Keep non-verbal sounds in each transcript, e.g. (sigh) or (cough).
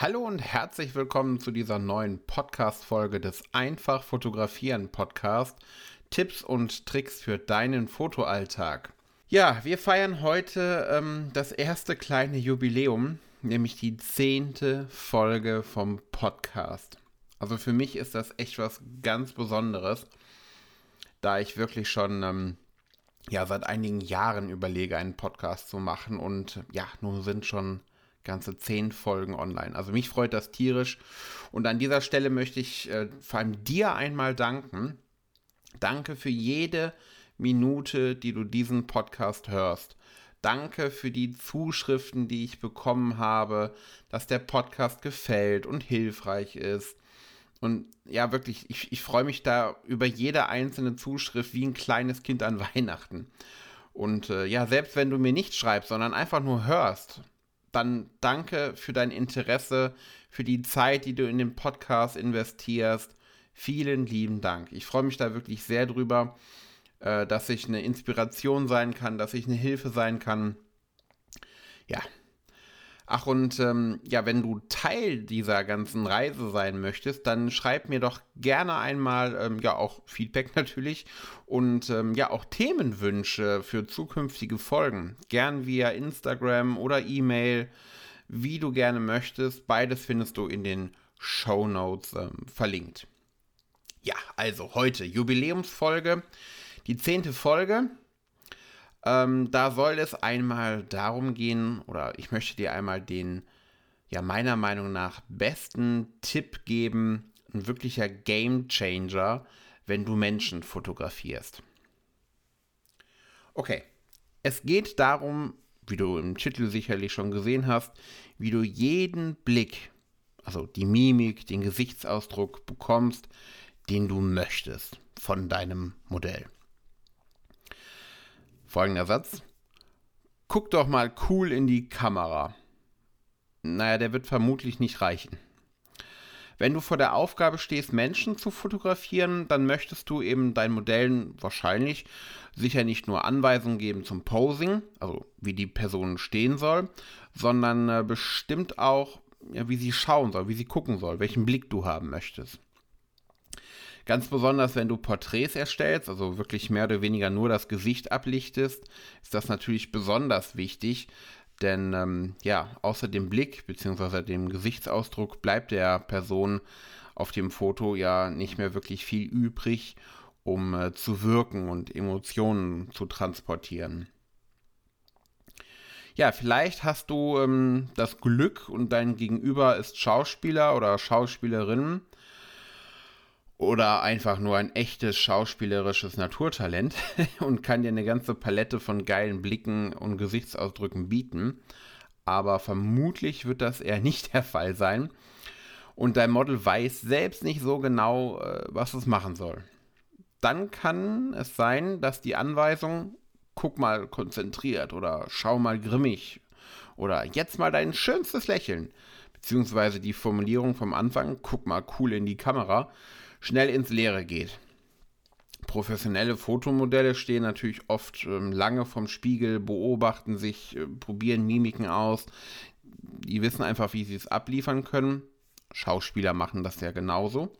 Hallo und herzlich willkommen zu dieser neuen Podcast-Folge des Einfach Fotografieren Podcast. Tipps und Tricks für deinen Fotoalltag. Ja, wir feiern heute ähm, das erste kleine Jubiläum, nämlich die zehnte Folge vom Podcast. Also für mich ist das echt was ganz Besonderes, da ich wirklich schon ähm, ja seit einigen Jahren überlege, einen Podcast zu machen und ja, nun sind schon ganze zehn Folgen online. Also mich freut das tierisch. Und an dieser Stelle möchte ich äh, vor allem dir einmal danken. Danke für jede Minute, die du diesen Podcast hörst. Danke für die Zuschriften, die ich bekommen habe, dass der Podcast gefällt und hilfreich ist. Und ja, wirklich, ich, ich freue mich da über jede einzelne Zuschrift wie ein kleines Kind an (laughs) Weihnachten. Und äh, ja, selbst wenn du mir nicht schreibst, sondern einfach nur hörst, dann danke für dein Interesse, für die Zeit, die du in den Podcast investierst. Vielen lieben Dank. Ich freue mich da wirklich sehr drüber, äh, dass ich eine Inspiration sein kann, dass ich eine Hilfe sein kann. Ja, Ach, und ähm, ja, wenn du Teil dieser ganzen Reise sein möchtest, dann schreib mir doch gerne einmal, ähm, ja, auch Feedback (laughs) natürlich und ähm, ja, auch Themenwünsche für zukünftige Folgen. Gern via Instagram oder E-Mail, wie du gerne möchtest. Beides findest du in den Show Notes ähm, verlinkt. Ja, also heute Jubiläumsfolge, die zehnte Folge. Ähm, da soll es einmal darum gehen, oder ich möchte dir einmal den, ja, meiner Meinung nach besten Tipp geben, ein wirklicher Game Changer, wenn du Menschen fotografierst. Okay, es geht darum, wie du im Titel sicherlich schon gesehen hast, wie du jeden Blick, also die Mimik, den Gesichtsausdruck bekommst, den du möchtest von deinem Modell. Folgender Satz. Guck doch mal cool in die Kamera. Naja, der wird vermutlich nicht reichen. Wenn du vor der Aufgabe stehst, Menschen zu fotografieren, dann möchtest du eben deinen Modellen wahrscheinlich sicher nicht nur Anweisungen geben zum Posing, also wie die Person stehen soll, sondern äh, bestimmt auch, ja, wie sie schauen soll, wie sie gucken soll, welchen Blick du haben möchtest. Ganz besonders, wenn du Porträts erstellst, also wirklich mehr oder weniger nur das Gesicht ablichtest, ist das natürlich besonders wichtig, denn ähm, ja, außer dem Blick bzw. dem Gesichtsausdruck bleibt der Person auf dem Foto ja nicht mehr wirklich viel übrig, um äh, zu wirken und Emotionen zu transportieren. Ja, vielleicht hast du ähm, das Glück und dein Gegenüber ist Schauspieler oder Schauspielerin oder einfach nur ein echtes schauspielerisches Naturtalent (laughs) und kann dir eine ganze Palette von geilen Blicken und Gesichtsausdrücken bieten. Aber vermutlich wird das eher (laughs) nicht der Fall sein. Und dein Model weiß selbst nicht so genau, äh, was es machen soll. Dann kann es sein, dass die Anweisung, guck mal konzentriert oder schau mal grimmig oder jetzt mal dein schönstes Lächeln, beziehungsweise die Formulierung vom Anfang, guck mal cool in die Kamera, schnell ins Leere geht. Professionelle Fotomodelle stehen natürlich oft ähm, lange vom Spiegel, beobachten sich, äh, probieren Mimiken aus. Die wissen einfach, wie sie es abliefern können. Schauspieler machen das ja genauso.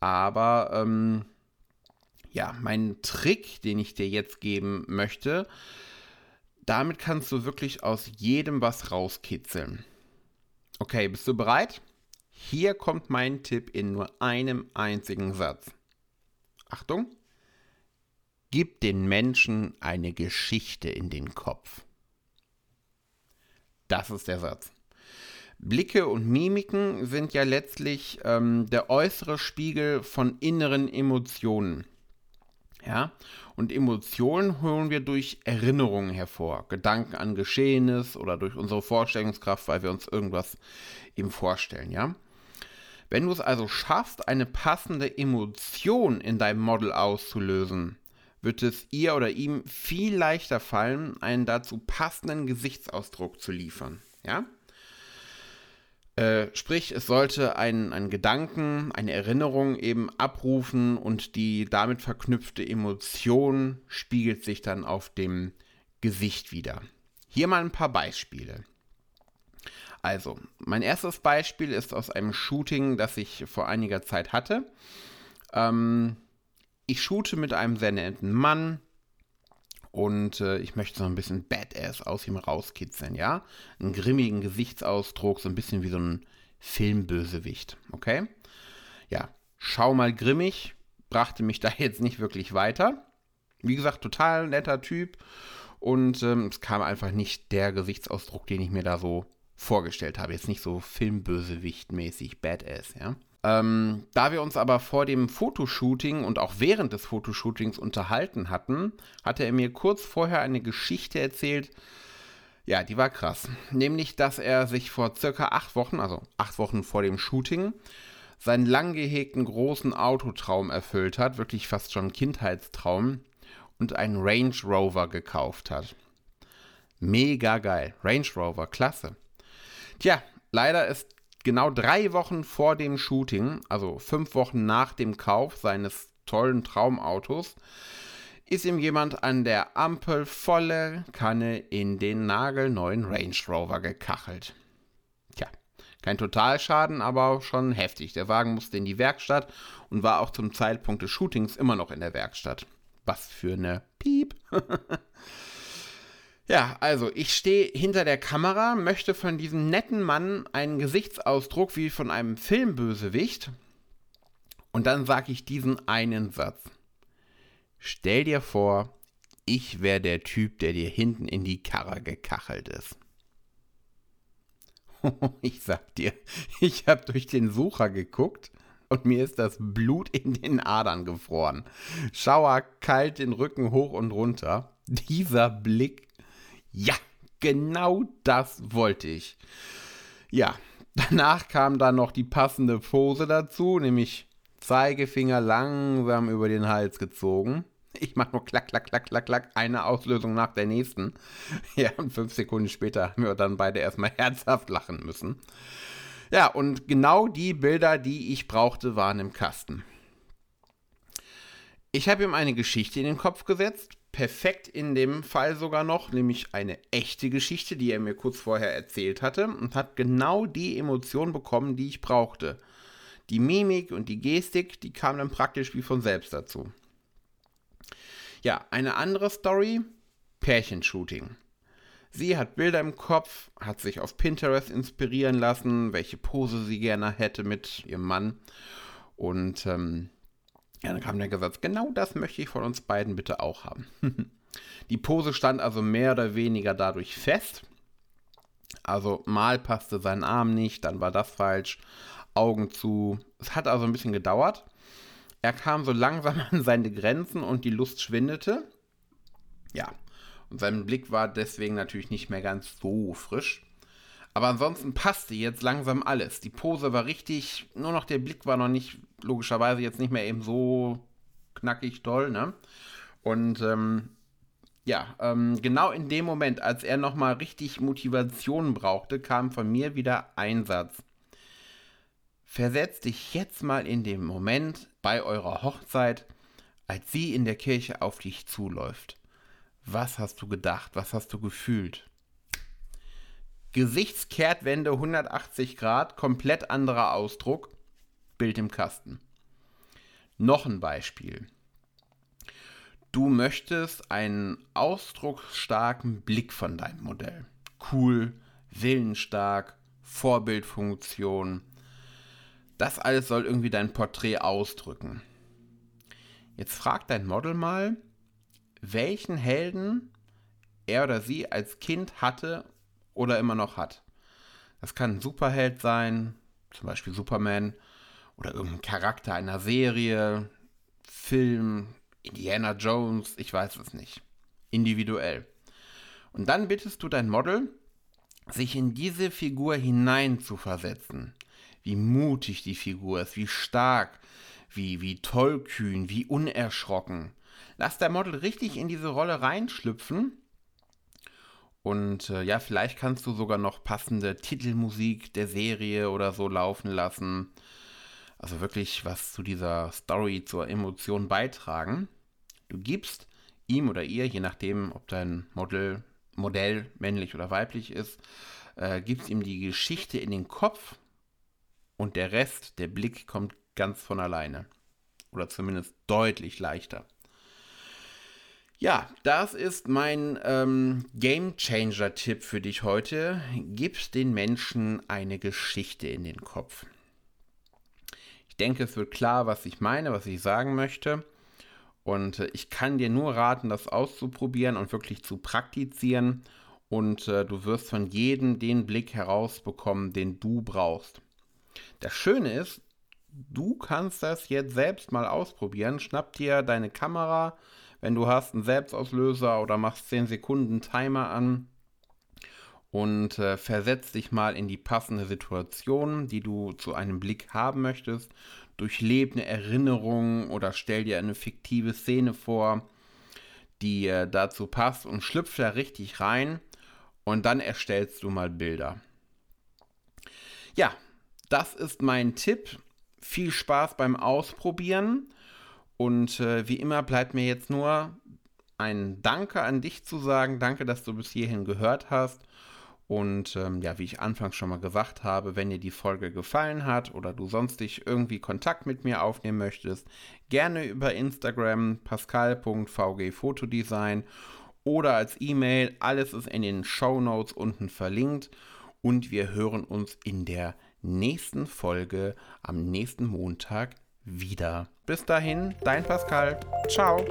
Aber ähm, ja, mein Trick, den ich dir jetzt geben möchte, damit kannst du wirklich aus jedem was rauskitzeln. Okay, bist du bereit? Hier kommt mein Tipp in nur einem einzigen Satz. Achtung! Gib den Menschen eine Geschichte in den Kopf. Das ist der Satz. Blicke und Mimiken sind ja letztlich ähm, der äußere Spiegel von inneren Emotionen. Ja, und Emotionen holen wir durch Erinnerungen hervor, Gedanken an Geschehenes oder durch unsere Vorstellungskraft, weil wir uns irgendwas eben vorstellen, ja. Wenn du es also schaffst, eine passende Emotion in deinem Model auszulösen, wird es ihr oder ihm viel leichter fallen, einen dazu passenden Gesichtsausdruck zu liefern. Ja? Äh, sprich, es sollte einen, einen Gedanken, eine Erinnerung eben abrufen und die damit verknüpfte Emotion spiegelt sich dann auf dem Gesicht wieder. Hier mal ein paar Beispiele. Also, mein erstes Beispiel ist aus einem Shooting, das ich vor einiger Zeit hatte. Ähm, ich shoote mit einem sehr netten Mann und äh, ich möchte so ein bisschen Badass aus ihm rauskitzeln, ja? Einen grimmigen Gesichtsausdruck, so ein bisschen wie so ein Filmbösewicht, okay? Ja, schau mal grimmig, brachte mich (laughs) da jetzt nicht wirklich weiter. Wie gesagt, total netter Typ und ähm, es kam einfach nicht der Gesichtsausdruck, den ich mir da so vorgestellt habe. Jetzt nicht so Filmbösewicht-mäßig Badass, ja. Ähm, da wir uns aber vor dem Fotoshooting und auch während des Fotoshootings unterhalten hatten, hatte er mir kurz vorher eine Geschichte erzählt, ja, die war krass. Nämlich, dass er sich vor circa acht Wochen, also acht Wochen vor dem Shooting, seinen lang gehegten großen Autotraum erfüllt hat, wirklich fast schon Kindheitstraum, und einen Range Rover gekauft hat. Mega geil. Range Rover, klasse. Tja, leider ist genau drei Wochen vor dem Shooting, also fünf Wochen nach dem Kauf seines tollen Traumautos, ist ihm jemand an der Ampel volle Kanne in den nagelneuen Range Rover gekachelt. Tja, kein Totalschaden, aber schon heftig. Der Wagen musste in die Werkstatt und war auch zum Zeitpunkt des Shootings immer noch in der Werkstatt. Was für eine Piep. (laughs) Ja, also ich stehe hinter der Kamera, möchte von diesem netten Mann einen Gesichtsausdruck wie von einem Filmbösewicht. Und dann sage ich diesen einen Satz. Stell dir vor, ich wäre der Typ, der dir hinten in die Karre gekachelt ist. (laughs) ich sag dir, ich habe durch den Sucher geguckt und mir ist das Blut in den Adern gefroren. Schauer kalt den Rücken hoch und runter. Dieser Blick ja, genau das wollte ich. Ja, danach kam dann noch die passende Pose dazu, nämlich Zeigefinger langsam über den Hals gezogen. Ich mache nur klack, klack, klack, klack, klack, eine Auslösung nach der nächsten. Ja, und fünf Sekunden später haben wir dann beide erstmal (laughs) herzhaft lachen müssen. Ja, und genau die Bilder, die ich brauchte, waren im Kasten. Ich habe ihm eine Geschichte in den Kopf gesetzt, perfekt in dem Fall sogar noch, nämlich eine echte Geschichte, die er mir kurz vorher erzählt hatte und hat genau die Emotion bekommen, die ich brauchte. Die Mimik und die Gestik, die kam dann praktisch wie von selbst dazu. Ja, eine andere Story, Pärchenshooting. Sie hat Bilder im Kopf, hat sich auf Pinterest inspirieren lassen, welche Pose sie gerne hätte mit ihrem Mann. Und ähm, ja, dann kam der Gesetz, genau das möchte ich von uns beiden bitte auch haben. (laughs) Die Pose stand also mehr oder weniger dadurch fest. Also mal passte sein Arm nicht, dann war das falsch, Augen zu. Es hat also ein bisschen gedauert. Er kam so langsam (laughs) an seine Grenzen und die Lust schwindete. Ja, und sein Blick war deswegen natürlich nicht mehr ganz so frisch. Aber ansonsten passte jetzt langsam alles. Die Pose war richtig, nur noch der Blick war noch nicht, logischerweise jetzt nicht mehr eben so knackig toll, ne? Und ähm, ja, ähm, genau in dem Moment, als er nochmal richtig Motivation brauchte, kam von mir wieder ein Satz. Versetz dich jetzt mal in den Moment bei eurer Hochzeit, als sie in der Kirche auf dich zuläuft. Was hast du gedacht? Was hast du gefühlt? Gesichtskehrtwende 180 Grad, komplett anderer Ausdruck, Bild im Kasten. Noch ein Beispiel. Du möchtest einen ausdrucksstarken Blick von deinem Modell. Cool, willensstark, Vorbildfunktion. Das alles soll irgendwie dein Porträt ausdrücken. Jetzt frag dein Model mal, welchen Helden er oder sie als Kind hatte oder immer noch hat. Das kann ein Superheld sein, zum Beispiel Superman, oder irgendein Charakter einer Serie, Film, Indiana Jones, ich weiß es nicht. Individuell. Und dann bittest du dein Model, sich in diese Figur hinein zu versetzen. Wie mutig die Figur ist, wie stark, wie, wie tollkühn, wie unerschrocken. Lass dein Model richtig in diese Rolle reinschlüpfen und äh, ja, vielleicht kannst du sogar noch passende Titelmusik der Serie oder so laufen lassen. Also wirklich was zu dieser Story, zur Emotion beitragen. Du gibst ihm oder ihr, je nachdem, ob dein Model, Modell männlich oder weiblich ist, äh, gibst ihm die Geschichte in den Kopf und der Rest, der Blick kommt ganz von alleine. Oder zumindest deutlich leichter. Ja, das ist mein ähm, Game Changer-Tipp für dich heute. Gib den Menschen eine Geschichte in den Kopf. Ich denke, es wird klar, was ich meine, was ich sagen möchte. Und äh, ich kann dir nur raten, das auszuprobieren und wirklich zu praktizieren. Und äh, du wirst von jedem den Blick herausbekommen, den du brauchst. Das Schöne ist, du kannst das jetzt selbst mal ausprobieren. Schnapp dir deine Kamera, wenn du hast einen Selbstauslöser oder machst 10 Sekunden Timer an und äh, versetz dich mal in die passende Situation, die du zu einem Blick haben möchtest. Durchleb eine Erinnerung oder stell dir eine fiktive Szene vor, die äh, dazu passt und schlüpf da richtig rein und dann erstellst du mal Bilder. Ja, das ist mein Tipp. Viel Spaß beim Ausprobieren. Und äh, wie immer bleibt mir jetzt nur ein Danke an dich zu sagen. Danke, dass du bis hierhin gehört hast. Und ähm, ja, wie ich anfangs schon mal gesagt habe, wenn dir die Folge gefallen hat oder du sonstig irgendwie Kontakt mit mir aufnehmen möchtest, gerne über Instagram pascal.vgfotodesign oder als E-Mail. Alles ist in den Show Notes unten verlinkt. Und wir hören uns in der nächsten Folge am nächsten Montag wieder. Bis dahin, dein Pascal. Ciao.